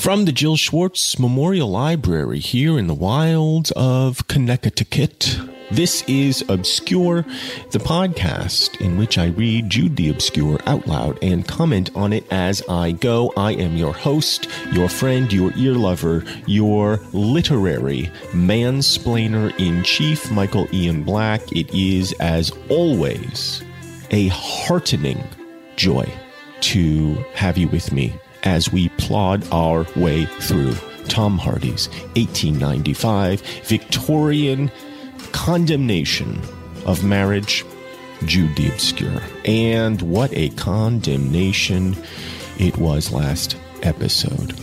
From the Jill Schwartz Memorial Library here in the wilds of Connecticut, this is Obscure, the podcast in which I read Jude the Obscure out loud and comment on it as I go. I am your host, your friend, your ear lover, your literary mansplainer in chief, Michael Ian Black. It is, as always, a heartening joy to have you with me as we plod our way through Tom Hardy's 1895 Victorian condemnation of marriage, Jude the Obscure. And what a condemnation it was last episode.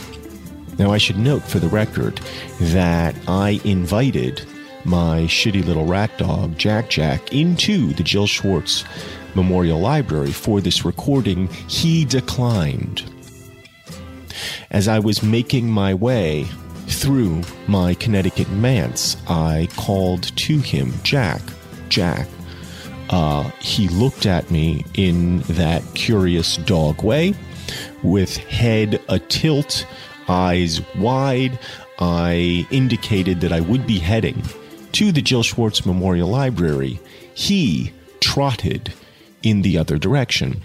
Now, I should note for the record that I invited my shitty little rat dog, Jack Jack, into the Jill Schwartz Memorial Library for this recording. He declined as I was making my way through my Connecticut manse, I called to him, Jack, Jack. Uh, he looked at me in that curious dog way, with head a tilt, eyes wide. I indicated that I would be heading to the Jill Schwartz Memorial Library. He trotted in the other direction.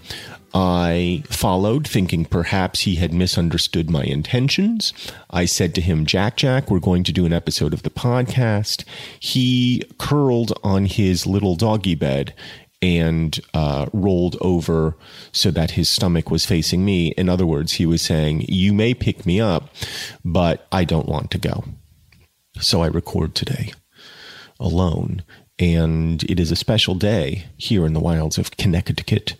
I followed, thinking perhaps he had misunderstood my intentions. I said to him, Jack, Jack, we're going to do an episode of the podcast. He curled on his little doggy bed and uh, rolled over so that his stomach was facing me. In other words, he was saying, You may pick me up, but I don't want to go. So I record today alone and it is a special day here in the wilds of Connecticut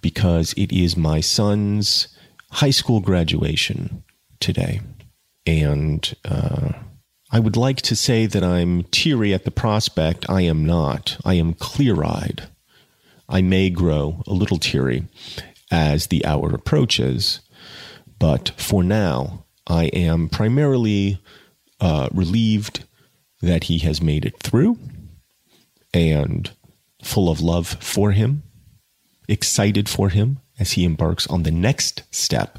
because it is my son's high school graduation today. And uh, I would like to say that I'm teary at the prospect. I am not. I am clear eyed. I may grow a little teary as the hour approaches, but for now, I am primarily uh, relieved that he has made it through and full of love for him, excited for him as he embarks on the next step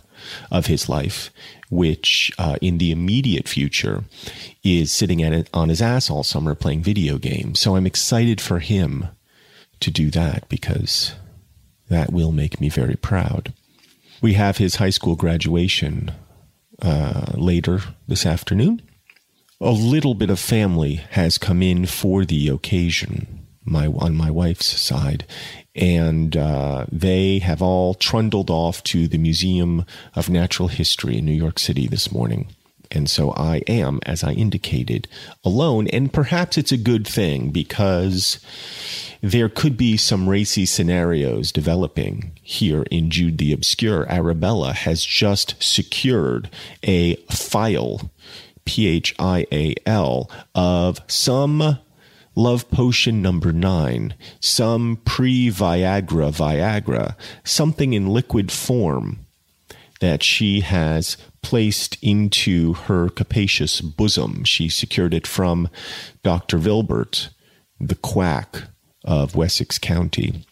of his life, which uh, in the immediate future is sitting at on his ass all summer playing video games. So I'm excited for him to do that because that will make me very proud. We have his high school graduation uh, later this afternoon a little bit of family has come in for the occasion my on my wife's side. And uh, they have all trundled off to the museum of natural history in new york city this morning. And so i am as i indicated alone. And perhaps it's a good thing because there could be some racy scenarios developing here in Jude the Obscure. Arabella has just secured a phial P H I A L, of some love potion number nine, some pre Viagra Viagra, something in liquid form that she has placed into her capacious bosom. She secured it from Dr. Vilbert, the quack of Wessex County.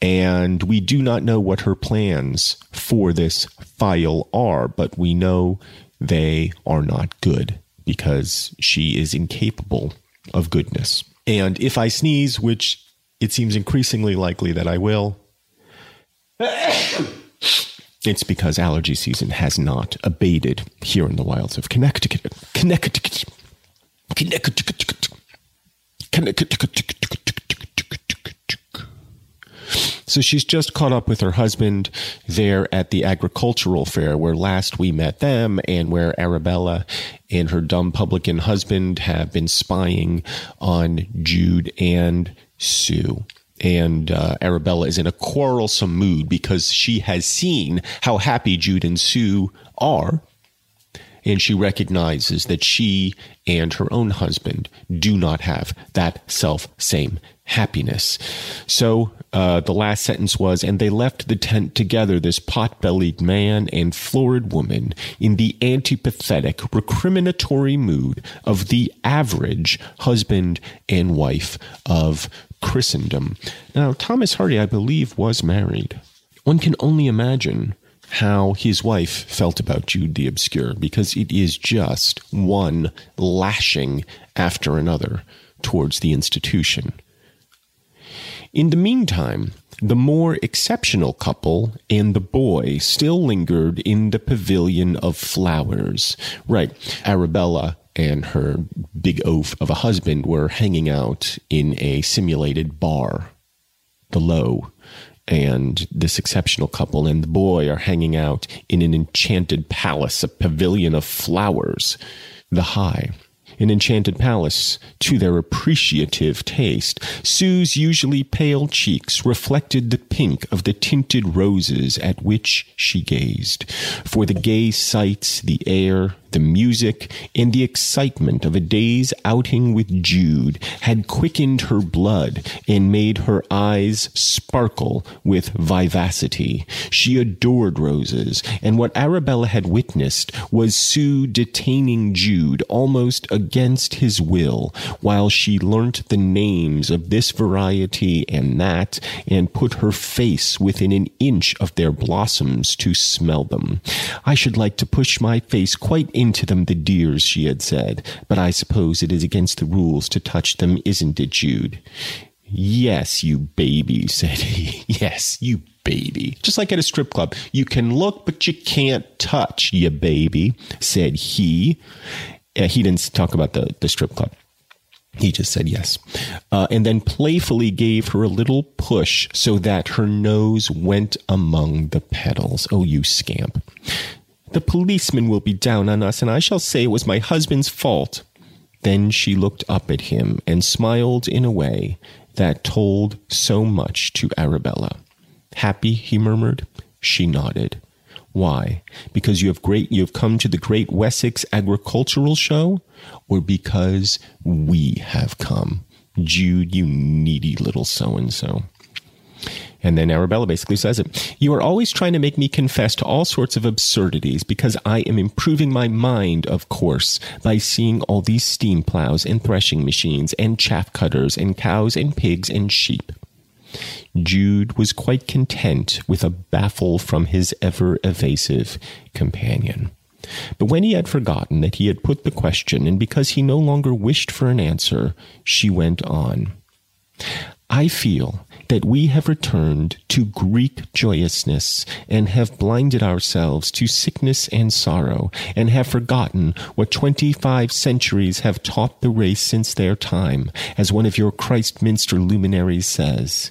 And we do not know what her plans for this phial are, but we know they are not good because she is incapable of goodness. And if I sneeze, which it seems increasingly likely that I will, it's because allergy season has not abated here in the wilds of Connecticut. Connecticut. Connecticut. Connecticut. So she's just caught up with her husband there at the agricultural fair where last we met them and where Arabella and her dumb publican husband have been spying on Jude and Sue. And uh, Arabella is in a quarrelsome mood because she has seen how happy Jude and Sue are and she recognizes that she and her own husband do not have that self same happiness. So uh, the last sentence was, and they left the tent together, this pot bellied man and florid woman, in the antipathetic, recriminatory mood of the average husband and wife of Christendom. Now, Thomas Hardy, I believe, was married. One can only imagine how his wife felt about Jude the Obscure because it is just one lashing after another towards the institution. In the meantime, the more exceptional couple and the boy still lingered in the pavilion of flowers. Right, Arabella and her big oaf of a husband were hanging out in a simulated bar, the Low, and this exceptional couple and the boy are hanging out in an enchanted palace, a pavilion of flowers, the High an enchanted palace to their appreciative taste. Sue's usually pale cheeks reflected the pink of the tinted roses at which she gazed. For the gay sights, the air, the music, and the excitement of a day's outing with Jude had quickened her blood and made her eyes sparkle with vivacity. She adored roses, and what Arabella had witnessed was Sue detaining Jude almost against his will while she learnt the names of this variety and that and put her face within an inch of their blossoms to smell them. I should like to push my face quite in into them the dears, she had said, but I suppose it is against the rules to touch them, isn't it, Jude? Yes, you baby, said he. yes, you baby. Just like at a strip club. You can look, but you can't touch, you baby, said he. Uh, he didn't talk about the, the strip club. He just said yes. Uh, and then playfully gave her a little push so that her nose went among the petals. Oh, you scamp. The policeman will be down on us, and I shall say it was my husband's fault. Then she looked up at him and smiled in a way that told so much to Arabella. Happy, he murmured. She nodded. Why? Because you have great you have come to the Great Wessex Agricultural Show? Or because we have come? Jude, you needy little so and so. And then Arabella basically says it. You are always trying to make me confess to all sorts of absurdities because I am improving my mind, of course, by seeing all these steam plows and threshing machines and chaff cutters and cows and pigs and sheep. Jude was quite content with a baffle from his ever evasive companion. But when he had forgotten that he had put the question, and because he no longer wished for an answer, she went on. I feel that we have returned to Greek joyousness and have blinded ourselves to sickness and sorrow and have forgotten what 25 centuries have taught the race since their time, as one of your Christminster luminaries says.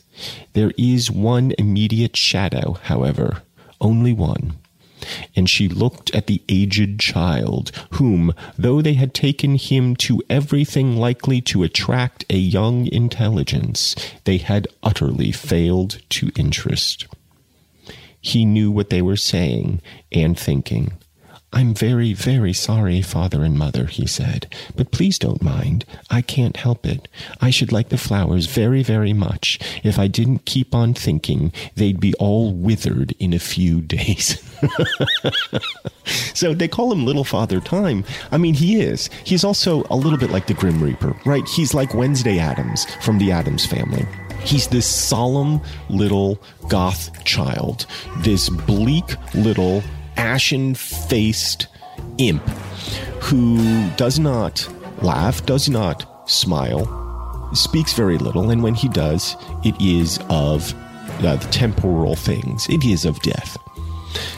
There is one immediate shadow, however, only one and she looked at the aged child, whom, though they had taken him to everything likely to attract a young intelligence, they had utterly failed to interest. He knew what they were saying and thinking, I'm very, very sorry, father and mother, he said, but please don't mind. I can't help it. I should like the flowers very, very much. If I didn't keep on thinking, they'd be all withered in a few days. so they call him Little Father Time. I mean, he is. He's also a little bit like the Grim Reaper, right? He's like Wednesday Addams from the Addams family. He's this solemn little goth child, this bleak little ashen faced imp who does not laugh, does not smile, speaks very little, and when he does, it is of uh, the temporal things, it is of death.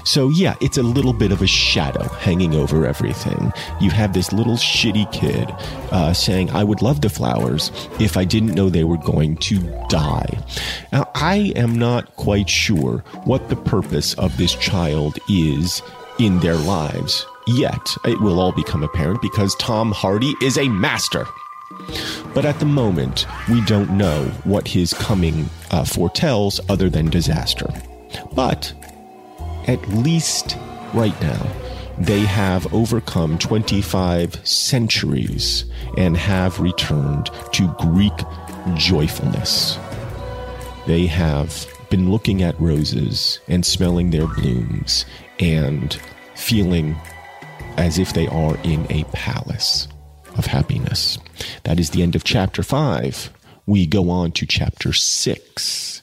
So, yeah, it's a little bit of a shadow hanging over everything. You have this little shitty kid uh, saying, I would love the flowers if I didn't know they were going to die. Now, I am not quite sure what the purpose of this child is in their lives. Yet, it will all become apparent because Tom Hardy is a master. But at the moment, we don't know what his coming uh, foretells other than disaster. But at least right now, they have overcome 25 centuries and have returned to Greek joyfulness. They have been looking at roses and smelling their blooms and feeling as if they are in a palace of happiness. That is the end of chapter 5. We go on to chapter 6.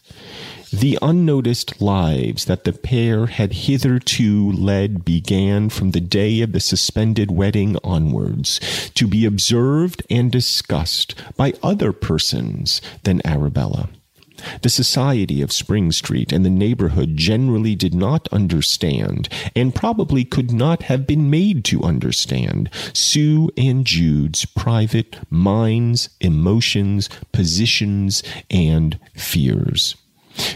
The unnoticed lives that the pair had hitherto led began from the day of the suspended wedding onwards to be observed and discussed by other persons than Arabella. The society of Spring Street and the neighborhood generally did not understand, and probably could not have been made to understand, Sue and Jude's private minds, emotions, positions, and fears.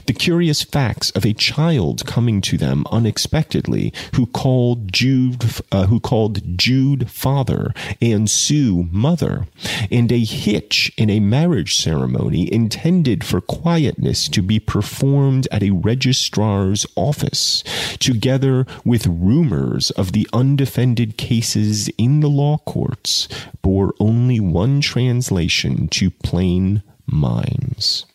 The curious facts of a child coming to them unexpectedly, who called Jude, uh, who called Jude father and Sue mother, and a hitch in a marriage ceremony intended for quietness to be performed at a registrar's office, together with rumors of the undefended cases in the law courts, bore only one translation to plain minds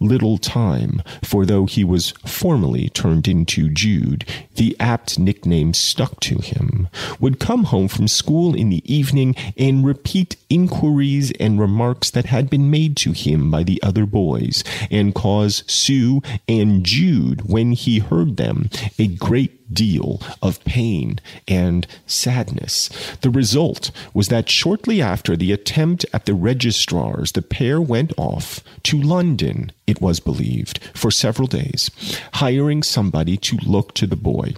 little time, for though he was formally turned into Jude, the apt nickname stuck to him, would come home from school in the evening and repeat inquiries and remarks that had been made to him by the other boys, and cause Sue and Jude, when he heard them, a great deal of pain and sadness. The result was that shortly after the attempt at the registrars, the pair went off to London, it was believed, for several days, hiring somebody to look to the boy.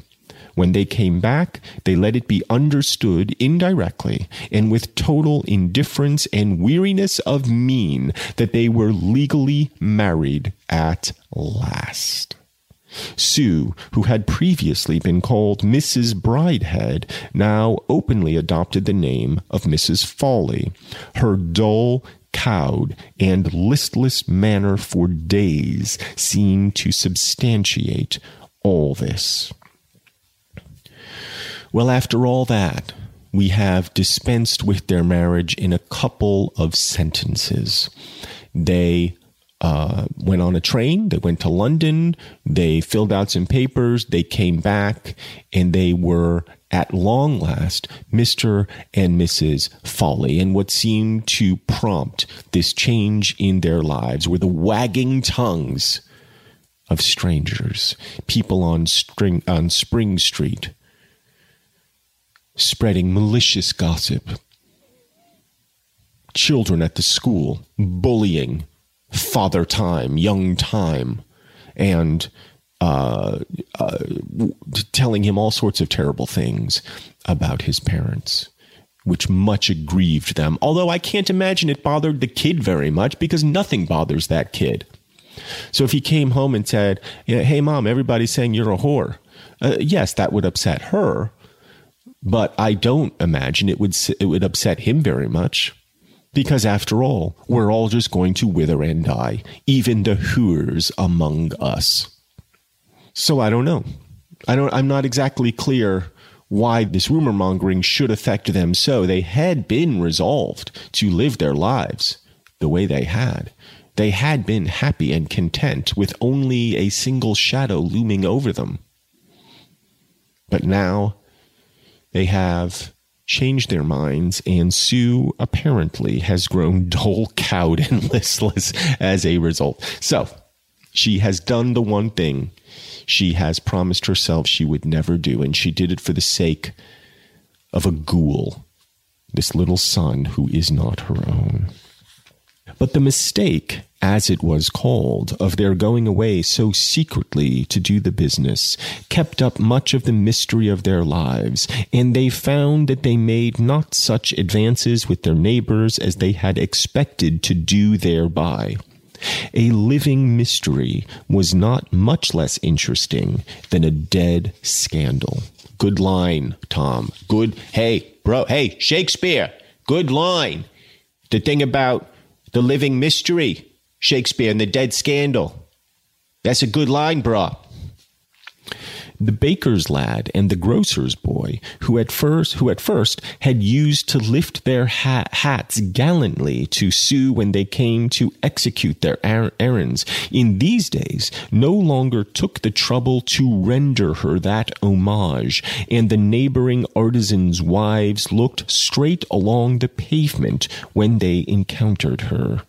When they came back, they let it be understood indirectly and with total indifference and weariness of mien that they were legally married at last. Sue, who had previously been called Mrs. Bridehead, now openly adopted the name of Mrs. Fawley. Her dull, cowed, and listless manner for days seemed to substantiate all this. Well, after all that, we have dispensed with their marriage in a couple of sentences. They uh, went on a train. They went to London. They filled out some papers. They came back and they were at long last Mr. and Mrs. Fawley. And what seemed to prompt this change in their lives were the wagging tongues of strangers, people on, string, on Spring Street, spreading malicious gossip, children at the school bullying father time, young time, and uh, uh, telling him all sorts of terrible things about his parents, which much aggrieved them. Although I can't imagine it bothered the kid very much because nothing bothers that kid. So if he came home and said, Hey, mom, everybody's saying you're a whore, uh, yes, that would upset her. But I don't imagine it would it would upset him very much. Because after all, we're all just going to wither and die, even the hooers among us. So I don't know. I don't I'm not exactly clear why this rumor mongering should affect them so. They had been resolved to live their lives the way they had. They had been happy and content with only a single shadow looming over them. But now they have changed their minds, and Sue apparently has grown dull, cowed, and listless as a result. So, she has done the one thing she has promised herself she would never do, and she did it for the sake of a ghoul, this little son who is not her own. But the mistake as it was called, of their going away so secretly to do the business, kept up much of the mystery of their lives, and they found that they made not such advances with their neighbors as they had expected to do thereby. A living mystery was not much less interesting than a dead scandal. Good line, Tom. Good. Hey, bro. Hey, Shakespeare. Good line. The thing about the living mystery Shakespeare and the Dead Scandal. That's a good line, brah. The baker's lad and the grocer's boy, who at first who at first had used to lift their hat, hats gallantly to Sue when they came to execute their er- errands, in these days no longer took the trouble to render her that homage, and the neighboring artisans' wives looked straight along the pavement when they encountered her.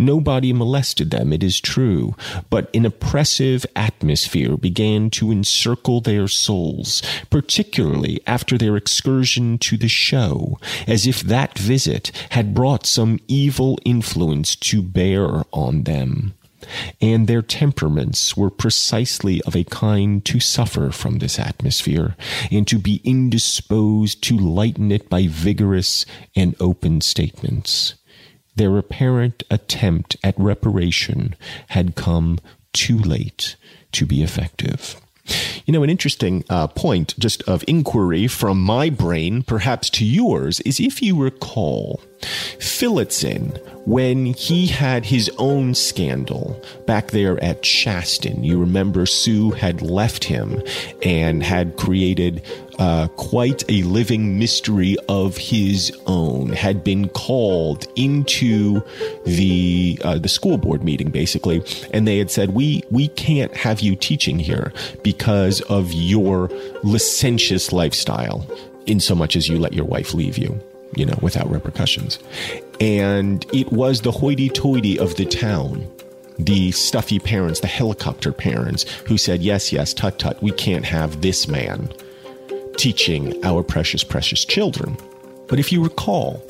Nobody molested them, it is true, but an oppressive atmosphere began to encircle their souls, particularly after their excursion to the show, as if that visit had brought some evil influence to bear on them and their temperaments were precisely of a kind to suffer from this atmosphere, and to be indisposed to lighten it by vigorous and open statements. Their apparent attempt at reparation had come too late to be effective. You know, an interesting uh, point just of inquiry from my brain, perhaps to yours, is if you recall, Phillotson, when he had his own scandal back there at Shaston, you remember Sue had left him and had created uh, quite a living mystery of his own, had been called into the uh, the school board meeting basically, and they had said, "We we can't have you teaching here because of your licentious lifestyle." In so much as you let your wife leave you you know, without repercussions. And it was the hoity toity of the town, the stuffy parents, the helicopter parents, who said, Yes, yes, tut tut, we can't have this man teaching our precious, precious children. But if you recall,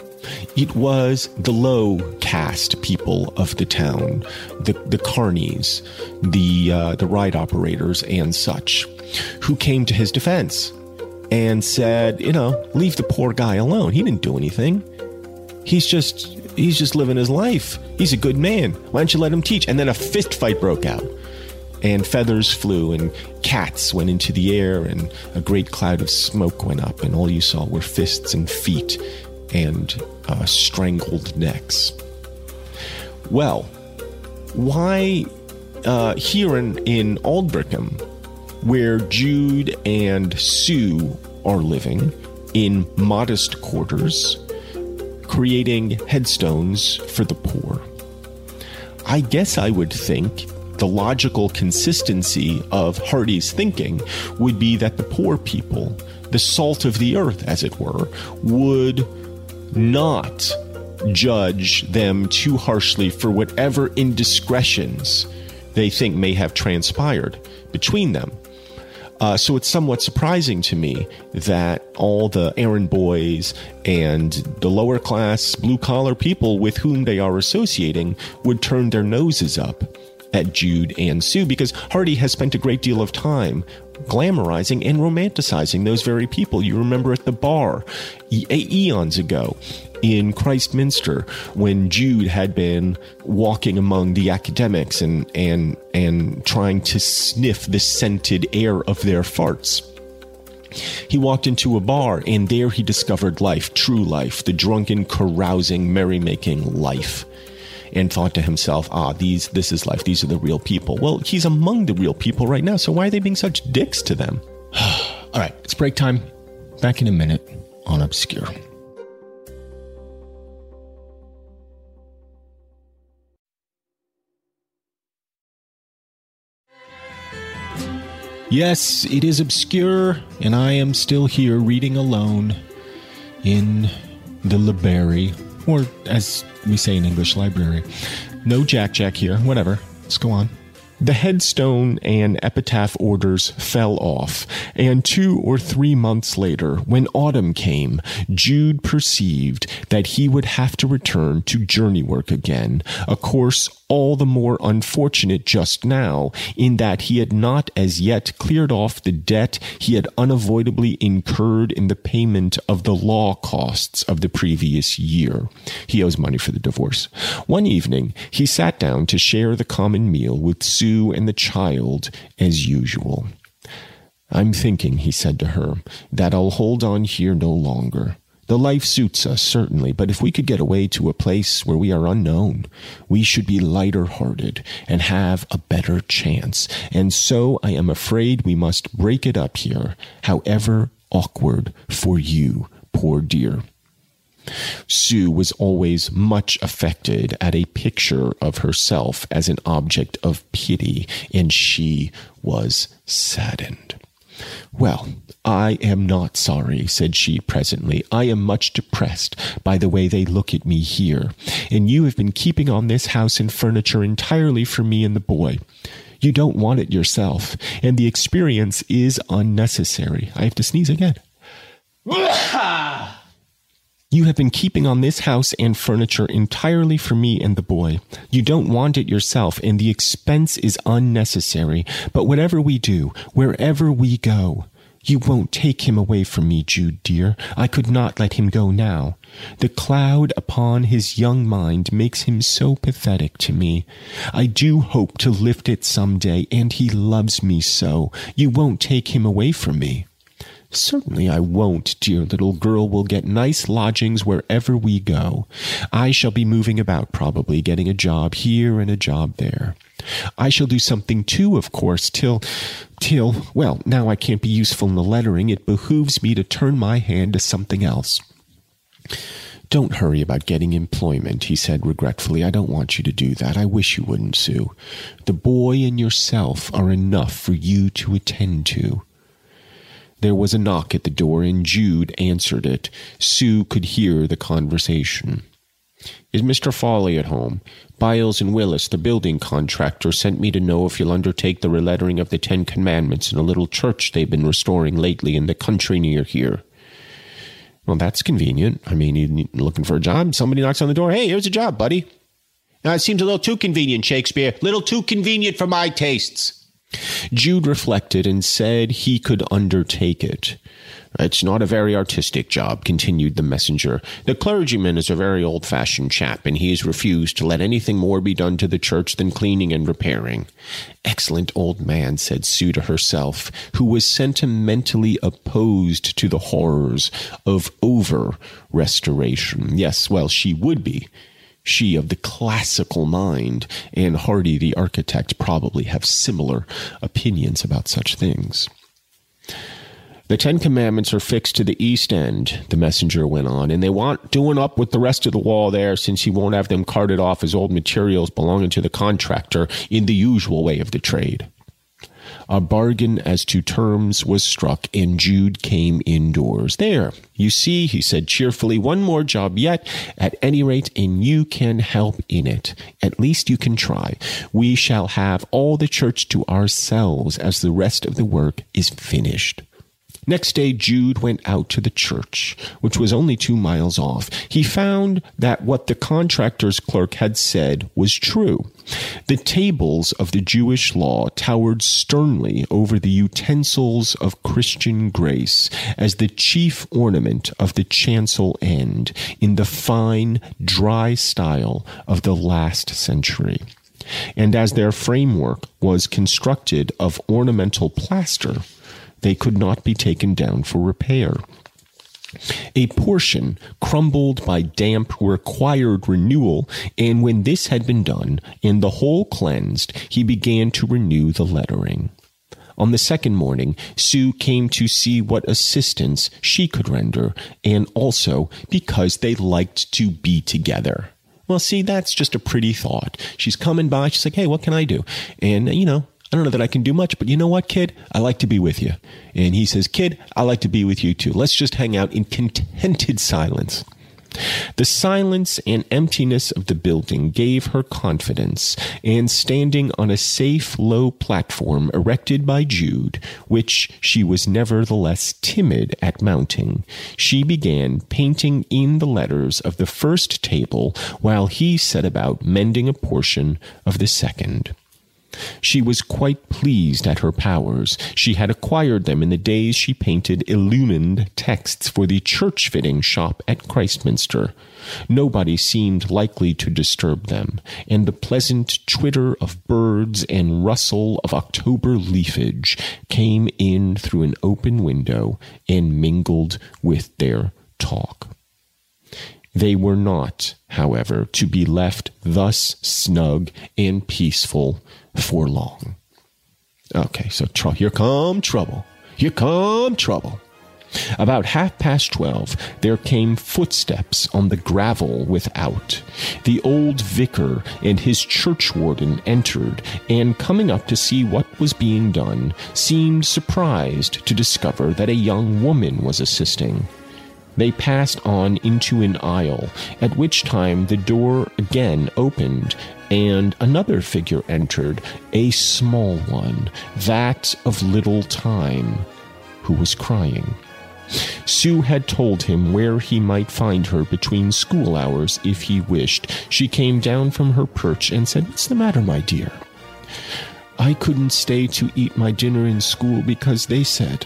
it was the low caste people of the town, the, the carnies, the, uh, the ride operators, and such, who came to his defense and said, you know, leave the poor guy alone. He didn't do anything. He's just he's just living his life. He's a good man. Why don't you let him teach? And then a fist fight broke out. And feathers flew and cats went into the air and a great cloud of smoke went up and all you saw were fists and feet and uh, strangled necks. Well, why uh, here in, in Aldbrickham, where Jude and Sue are living in modest quarters, creating headstones for the poor. I guess I would think the logical consistency of Hardy's thinking would be that the poor people, the salt of the earth, as it were, would not judge them too harshly for whatever indiscretions they think may have transpired between them. Uh, so it's somewhat surprising to me that all the errand boys and the lower class blue collar people with whom they are associating would turn their noses up at Jude and Sue because Hardy has spent a great deal of time glamorizing and romanticizing those very people. You remember at the bar e- eons ago in Christminster when Jude had been walking among the academics and and and trying to sniff the scented air of their farts. He walked into a bar and there he discovered life, true life, the drunken, carousing, merrymaking life. And thought to himself, ah, these this is life, these are the real people. Well, he's among the real people right now, so why are they being such dicks to them? All right, it's break time. Back in a minute on Obscure. Yes, it is obscure, and I am still here reading alone in the library, or as we say in English, library. No Jack Jack here, whatever. Let's go on. The headstone and epitaph orders fell off, and two or three months later, when autumn came, Jude perceived that he would have to return to journey work again, a course all the more unfortunate just now in that he had not as yet cleared off the debt he had unavoidably incurred in the payment of the law costs of the previous year. He owes money for the divorce. One evening, he sat down to share the common meal with Sue and the child as usual. I'm thinking, he said to her, that I'll hold on here no longer. The life suits us, certainly, but if we could get away to a place where we are unknown, we should be lighter hearted and have a better chance. And so I am afraid we must break it up here, however awkward for you, poor dear. Sue was always much affected at a picture of herself as an object of pity, and she was saddened. Well, I am not sorry, said she presently. I am much depressed by the way they look at me here, and you have been keeping on this house and furniture entirely for me and the boy. You don't want it yourself, and the experience is unnecessary. I have to sneeze again. You have been keeping on this house and furniture entirely for me and the boy. You don't want it yourself, and the expense is unnecessary. But whatever we do, wherever we go, you won't take him away from me, Jude dear. I could not let him go now. The cloud upon his young mind makes him so pathetic to me. I do hope to lift it some day, and he loves me so. You won't take him away from me. Certainly I won't, dear little girl. We'll get nice lodgings wherever we go. I shall be moving about, probably, getting a job here and a job there. I shall do something too, of course, till, till, well, now I can't be useful in the lettering. It behooves me to turn my hand to something else. Don't hurry about getting employment, he said regretfully. I don't want you to do that. I wish you wouldn't, Sue. The boy and yourself are enough for you to attend to. There was a knock at the door, and Jude answered it. Sue could hear the conversation. Is Mr. Fawley at home? Biles and Willis, the building contractor, sent me to know if you'll undertake the relettering of the Ten Commandments in a little church they've been restoring lately in the country near here. Well, that's convenient. I mean, looking for a job, somebody knocks on the door. Hey, here's a job, buddy. Now, it seems a little too convenient, Shakespeare. Little too convenient for my tastes. Jude reflected and said he could undertake it. It's not a very artistic job, continued the messenger. The clergyman is a very old fashioned chap, and he has refused to let anything more be done to the church than cleaning and repairing. Excellent old man, said Sue to herself, who was sentimentally opposed to the horrors of over restoration. Yes, well, she would be she of the classical mind, and Hardy the architect probably have similar opinions about such things. The Ten Commandments are fixed to the east end, the messenger went on, and they want doing up with the rest of the wall there since he won't have them carted off as old materials belonging to the contractor in the usual way of the trade. A bargain as to terms was struck, and Jude came indoors. There, you see, he said cheerfully, one more job yet, at any rate, and you can help in it. At least you can try. We shall have all the church to ourselves as the rest of the work is finished. Next day, Jude went out to the church, which was only two miles off. He found that what the contractor's clerk had said was true. The tables of the Jewish law towered sternly over the utensils of Christian grace as the chief ornament of the chancel end in the fine, dry style of the last century. And as their framework was constructed of ornamental plaster, they could not be taken down for repair. A portion, crumbled by damp, required renewal, and when this had been done, and the whole cleansed, he began to renew the lettering. On the second morning, Sue came to see what assistance she could render, and also because they liked to be together. Well, see, that's just a pretty thought. She's coming by. She's like, hey, what can I do? And, you know, I don't know that I can do much, but you know what, kid? I like to be with you. And he says, Kid, I like to be with you too. Let's just hang out in contented silence. The silence and emptiness of the building gave her confidence, and standing on a safe, low platform erected by Jude, which she was nevertheless timid at mounting, she began painting in the letters of the first table while he set about mending a portion of the second. She was quite pleased at her powers. She had acquired them in the days she painted illumined texts for the church fitting shop at Christminster. Nobody seemed likely to disturb them, and the pleasant twitter of birds and rustle of October leafage came in through an open window and mingled with their talk. They were not, however, to be left thus snug and peaceful for long. Okay, so tr- here come trouble. Here come trouble. About half past twelve, there came footsteps on the gravel without. The old vicar and his churchwarden entered, and coming up to see what was being done, seemed surprised to discover that a young woman was assisting. They passed on into an aisle, at which time the door again opened, and another figure entered, a small one, that of little time, who was crying. Sue had told him where he might find her between school hours if he wished. She came down from her perch and said, What's the matter, my dear? I couldn't stay to eat my dinner in school because they said,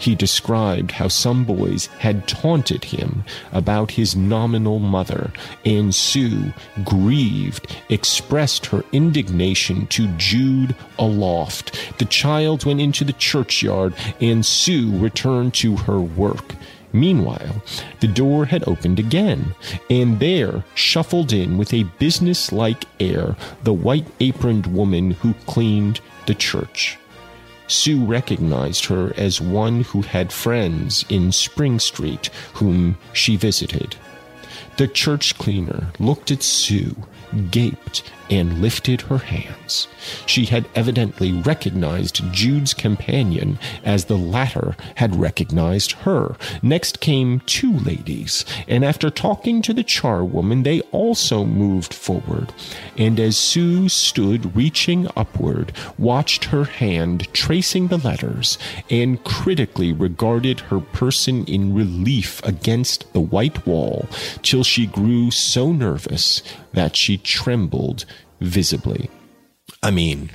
he described how some boys had taunted him about his nominal mother, and Sue, grieved, expressed her indignation to Jude aloft. The child went into the churchyard, and Sue returned to her work. Meanwhile, the door had opened again, and there shuffled in with a business-like air the white aproned woman who cleaned the church. Sue recognized her as one who had friends in Spring Street whom she visited. The church cleaner looked at Sue, gaped, and lifted her hands. She had evidently recognized Jude's companion as the latter had recognized her. Next came two ladies, and after talking to the charwoman, they also moved forward. And as Sue stood reaching upward, watched her hand tracing the letters, and critically regarded her person in relief against the white wall, till she grew so nervous that she trembled visibly. I mean,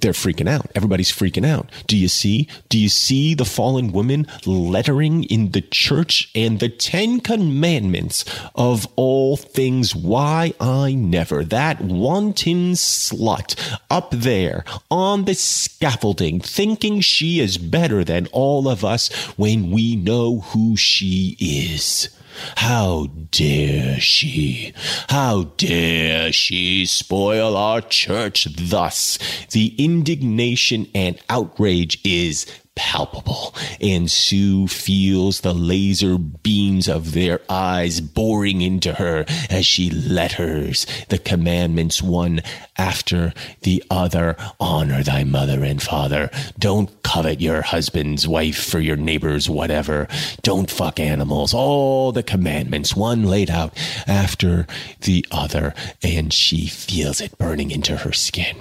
they're freaking out. Everybody's freaking out. Do you see? Do you see the fallen woman lettering in the church and the Ten Commandments of all things? Why I never. That wanton slut up there on the scaffolding thinking she is better than all of us when we know who she is. How dare she? How dare she spoil our church thus? The indignation and outrage is palpable, and Sue feels the laser beams of their eyes boring into her as she letters the commandments one after the other. Honor thy mother and father. Don't covet your husband's wife for your neighbor's whatever. Don't fuck animals. All the commandments, one laid out after the other, and she feels it burning into her skin.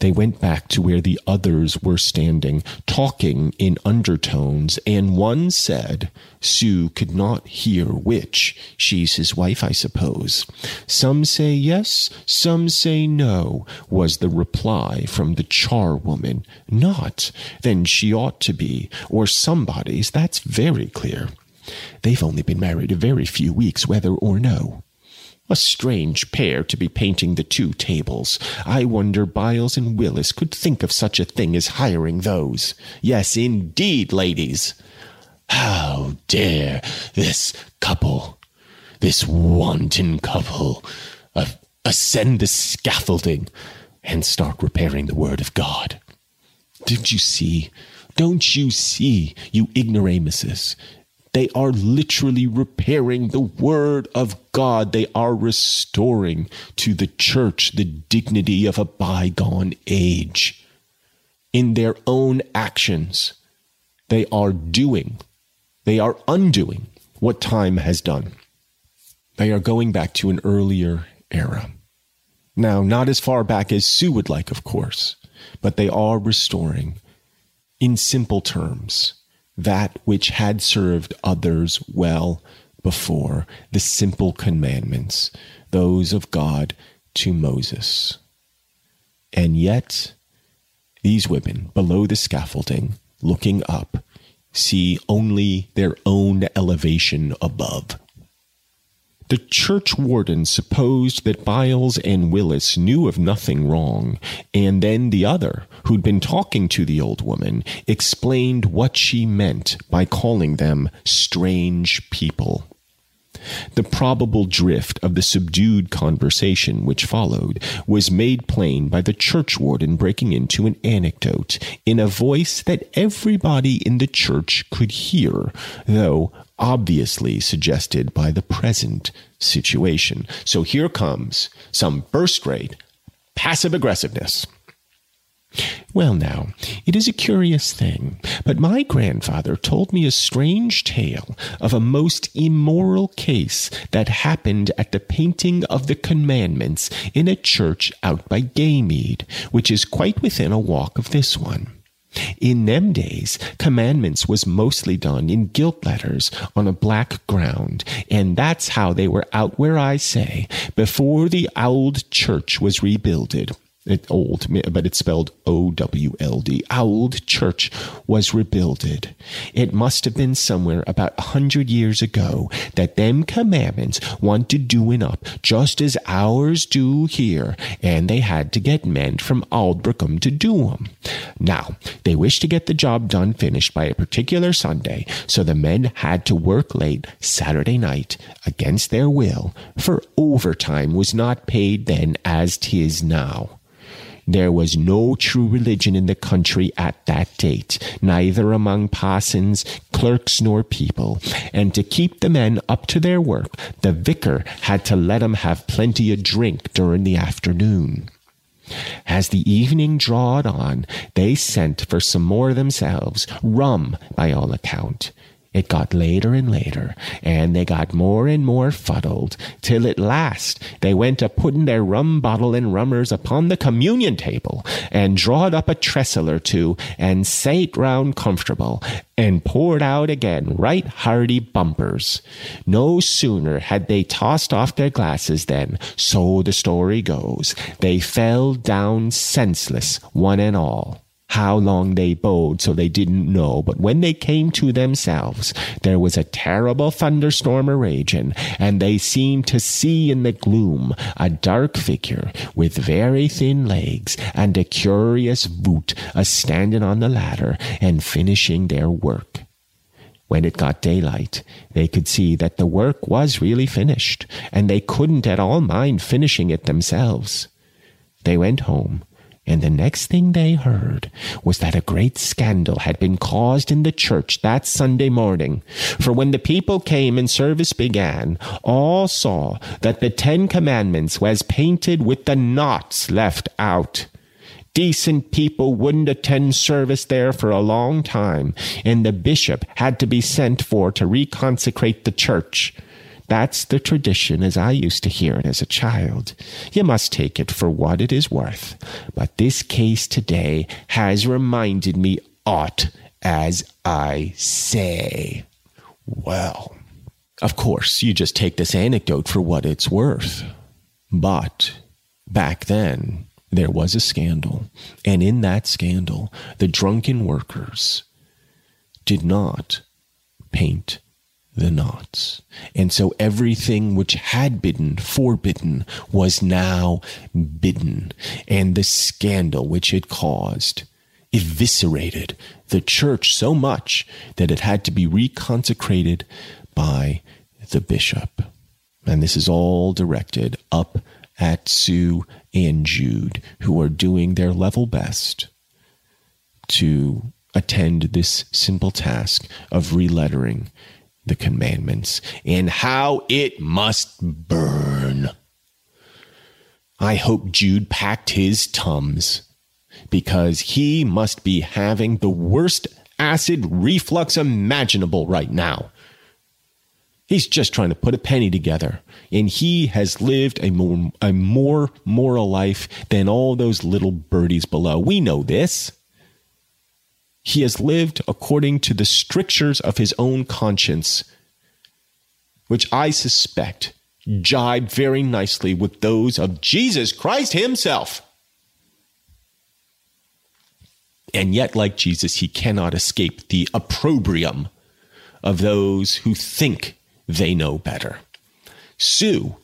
They went back to where the others were standing, talking in undertones, and one said, Sue could not hear which. She's his wife, I suppose. Some say yes, some say no, was the reply from the charwoman. Not. Then she ought to be, or somebody's, that's very clear. They've only been married a very few weeks, whether or no. A strange pair to be painting the two tables. I wonder Biles and Willis could think of such a thing as hiring those. Yes, indeed, ladies. How dare this couple, this wanton couple, ascend the scaffolding and start repairing the word of God? Did you see? Don't you see, you ignoramuses? They are literally repairing the word of God. They are restoring to the church the dignity of a bygone age. In their own actions, they are doing, they are undoing what time has done. They are going back to an earlier era. Now, not as far back as Sue would like, of course, but they are restoring, in simple terms, that which had served others well before, the simple commandments, those of God to Moses. And yet, these women below the scaffolding, looking up, see only their own elevation above. The church warden supposed that Biles and Willis knew of nothing wrong, and then the other, who'd been talking to the old woman, explained what she meant by calling them strange people. The probable drift of the subdued conversation which followed was made plain by the churchwarden breaking into an anecdote in a voice that everybody in the church could hear, though obviously suggested by the present situation. So here comes some first rate passive aggressiveness. Well, now, it is a curious thing, but my grandfather told me a strange tale of a most immoral case that happened at the painting of the commandments in a church out by Gaymead, which is quite within a walk of this one. In them days, commandments was mostly done in gilt letters on a black ground, and that's how they were out where I say, before the old church was rebuilded. It old, but it's spelled O W L D. Old church was rebuilded. It must have been somewhere about a hundred years ago that them commandments wanted doing up just as ours do here, and they had to get men from Aldbrickham to do 'em. Now, they wished to get the job done finished by a particular Sunday, so the men had to work late Saturday night against their will, for overtime was not paid then as 'tis now. There was no true religion in the country at that date, neither among parsons, clerks, nor people. And to keep the men up to their work, the vicar had to let 'em have plenty of drink during the afternoon. As the evening drawed on, they sent for some more themselves, rum by all account. It got later and later, and they got more and more fuddled, till at last they went a putting their rum bottle and rummers upon the communion table, and drawed up a trestle or two, and sate round comfortable, and poured out again right hearty bumpers. No sooner had they tossed off their glasses than, so the story goes, they fell down senseless, one and all. How long they bode, so they didn't know, but when they came to themselves, there was a terrible thunderstorm raging, and they seemed to see in the gloom a dark figure with very thin legs and a curious boot a standing on the ladder and finishing their work. When it got daylight, they could see that the work was really finished, and they couldn't at all mind finishing it themselves. They went home and the next thing they heard was that a great scandal had been caused in the church that Sunday morning. For when the people came and service began, all saw that the Ten Commandments was painted with the nots left out. Decent people wouldn't attend service there for a long time, and the bishop had to be sent for to reconsecrate the church. That's the tradition as I used to hear it as a child. You must take it for what it is worth. But this case today has reminded me aught as I say. Well, of course, you just take this anecdote for what it's worth. But back then, there was a scandal. And in that scandal, the drunken workers did not paint the nots. And so everything which had been forbidden was now bidden. And the scandal which it caused eviscerated the church so much that it had to be reconsecrated by the bishop. And this is all directed up at Sue and Jude, who are doing their level best to attend this simple task of relettering the commandments and how it must burn. I hope Jude packed his tums because he must be having the worst acid reflux imaginable right now. He's just trying to put a penny together, and he has lived a more, a more moral life than all those little birdies below. We know this. He has lived according to the strictures of his own conscience, which I suspect jibe very nicely with those of Jesus Christ himself. And yet, like Jesus, he cannot escape the opprobrium of those who think they know better. Sue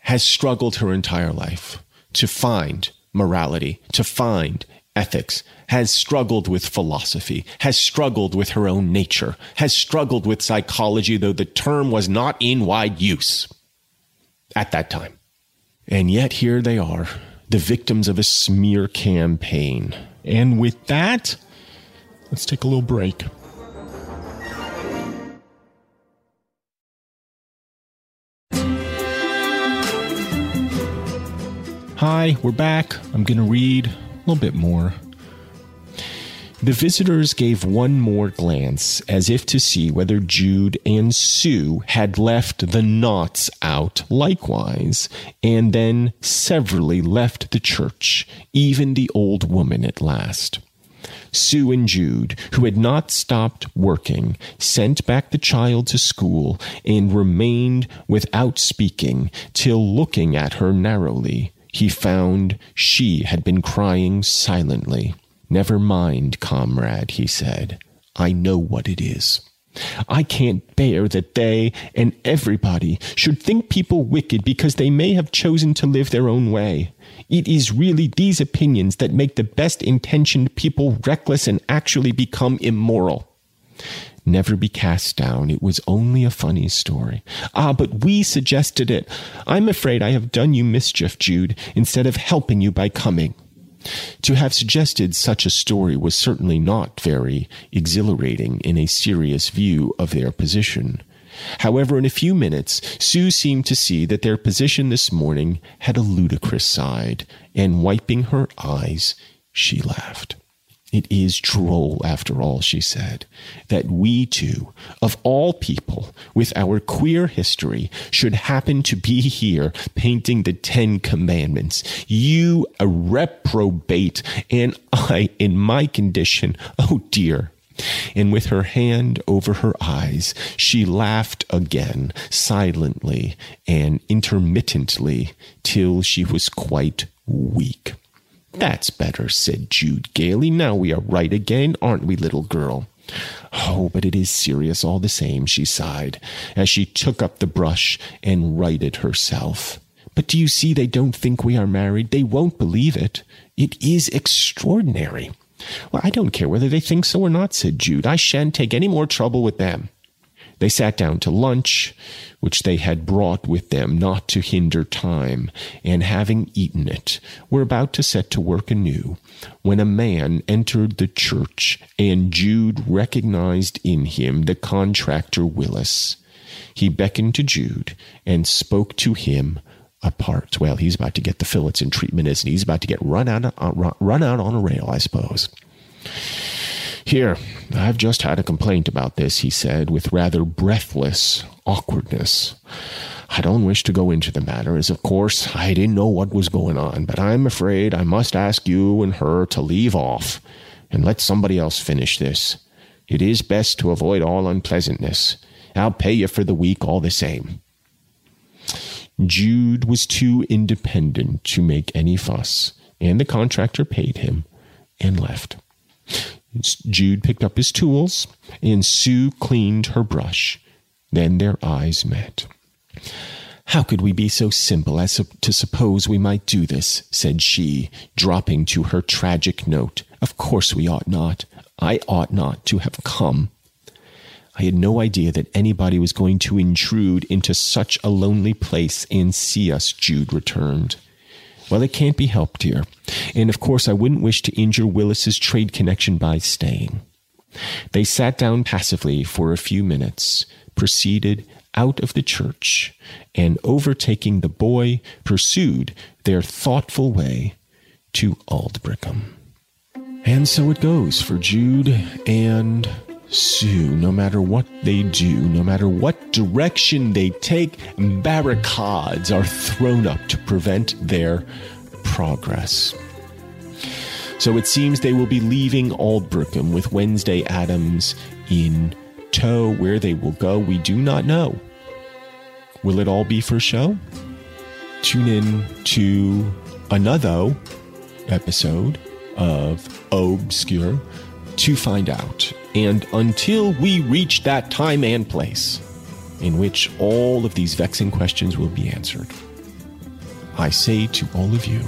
has struggled her entire life to find morality, to find ethics, has struggled with philosophy, has struggled with her own nature, has struggled with psychology, though the term was not in wide use at that time. And yet here they are, the victims of a smear campaign. And with that, let's take a little break. Hi, we're back. I'm going to read a little bit more. The visitors gave one more glance as if to see whether Jude and Sue had left the nots out likewise, and then severally left the church, even the old woman at last. Sue and Jude, who had not stopped working, sent back the child to school and remained without speaking till looking at her narrowly he found she had been crying silently. Never mind, comrade, he said. I know what it is. I can't bear that they and everybody should think people wicked because they may have chosen to live their own way. It is really these opinions that make the best intentioned people reckless and actually become immoral. Never be cast down. It was only a funny story. Ah, but we suggested it. I'm afraid I have done you mischief, Jude, instead of helping you by coming. To have suggested such a story was certainly not very exhilarating in a serious view of their position. However, in a few minutes, Sue seemed to see that their position this morning had a ludicrous side, and wiping her eyes, she laughed. It is droll, after all, she said, that we two, of all people, with our queer history, should happen to be here painting the Ten Commandments. You, a reprobate, and I, in my condition, oh dear. And with her hand over her eyes, she laughed again, silently and intermittently, till she was quite weak. That's better, said Jude gaily. Now we are right again, aren't we, little girl? Oh, but it is serious all the same, she sighed, as she took up the brush and righted herself. But do you see they don't think we are married? They won't believe it. It is extraordinary. Well, I don't care whether they think so or not, said Jude. I shan't take any more trouble with them. They sat down to lunch, which they had brought with them not to hinder time, and having eaten it, were about to set to work anew, when a man entered the church, and Jude recognized in him the contractor Willis. He beckoned to Jude and spoke to him apart. Well, he's about to get the fillets and treatment, isn't he? He's about to get run out, uh, run out on a rail, I suppose. Here, I've just had a complaint about this, he said, with rather breathless awkwardness. I don't wish to go into the matter, as of course I didn't know what was going on, but I'm afraid I must ask you and her to leave off and let somebody else finish this. It is best to avoid all unpleasantness. I'll pay you for the week all the same. Jude was too independent to make any fuss, and the contractor paid him and left. Jude picked up his tools, and Sue cleaned her brush. Then their eyes met. How could we be so simple as to suppose we might do this? said she, dropping to her tragic note. Of course we ought not. I ought not to have come. I had no idea that anybody was going to intrude into such a lonely place and see us, Jude returned. Well, it can't be helped here. And of course, I wouldn't wish to injure Willis's trade connection by staying. They sat down passively for a few minutes, proceeded out of the church, and overtaking the boy, pursued their thoughtful way to Aldbrickham. And so it goes for Jude and Sue, no matter what they do, no matter what direction they take, barricades are thrown up to prevent their progress. So it seems they will be leaving Aldbrickham with Wednesday Addams in tow. Where they will go, we do not know. Will it all be for show? Tune in to another episode of Obscure to find out. And until we reach that time and place in which all of these vexing questions will be answered, I say to all of you,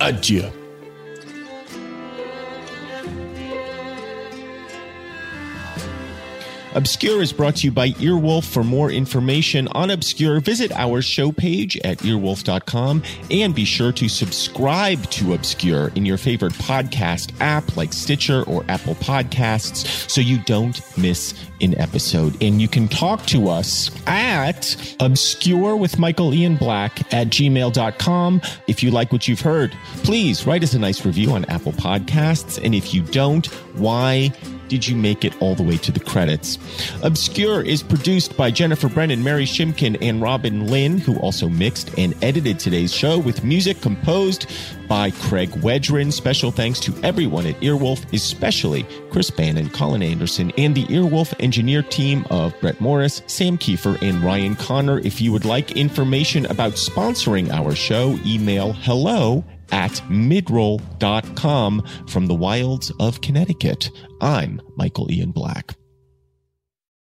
adieu. Obscure is brought to you by Earwolf. For more information on Obscure, visit our show page at earwolf.com and be sure to subscribe to Obscure in your favorite podcast app like Stitcher or Apple Podcasts so you don't miss an episode. And you can talk to us at obscure with Michael Ian Black at gmail.com. If you like what you've heard, please write us a nice review on Apple Podcasts. And if you don't, why? Did you make it all the way to the credits? Obscure is produced by Jennifer Brennan, Mary Shimkin, and Robin Lynn, who also mixed and edited today's show with music composed by Craig Wedren. Special thanks to everyone at Earwolf, especially Chris Bannon, Colin Anderson, and the Earwolf engineer team of Brett Morris, Sam Kiefer, and Ryan Connor. If you would like information about sponsoring our show, email hello at midroll.com from the wilds of Connecticut. I'm Michael Ian Black.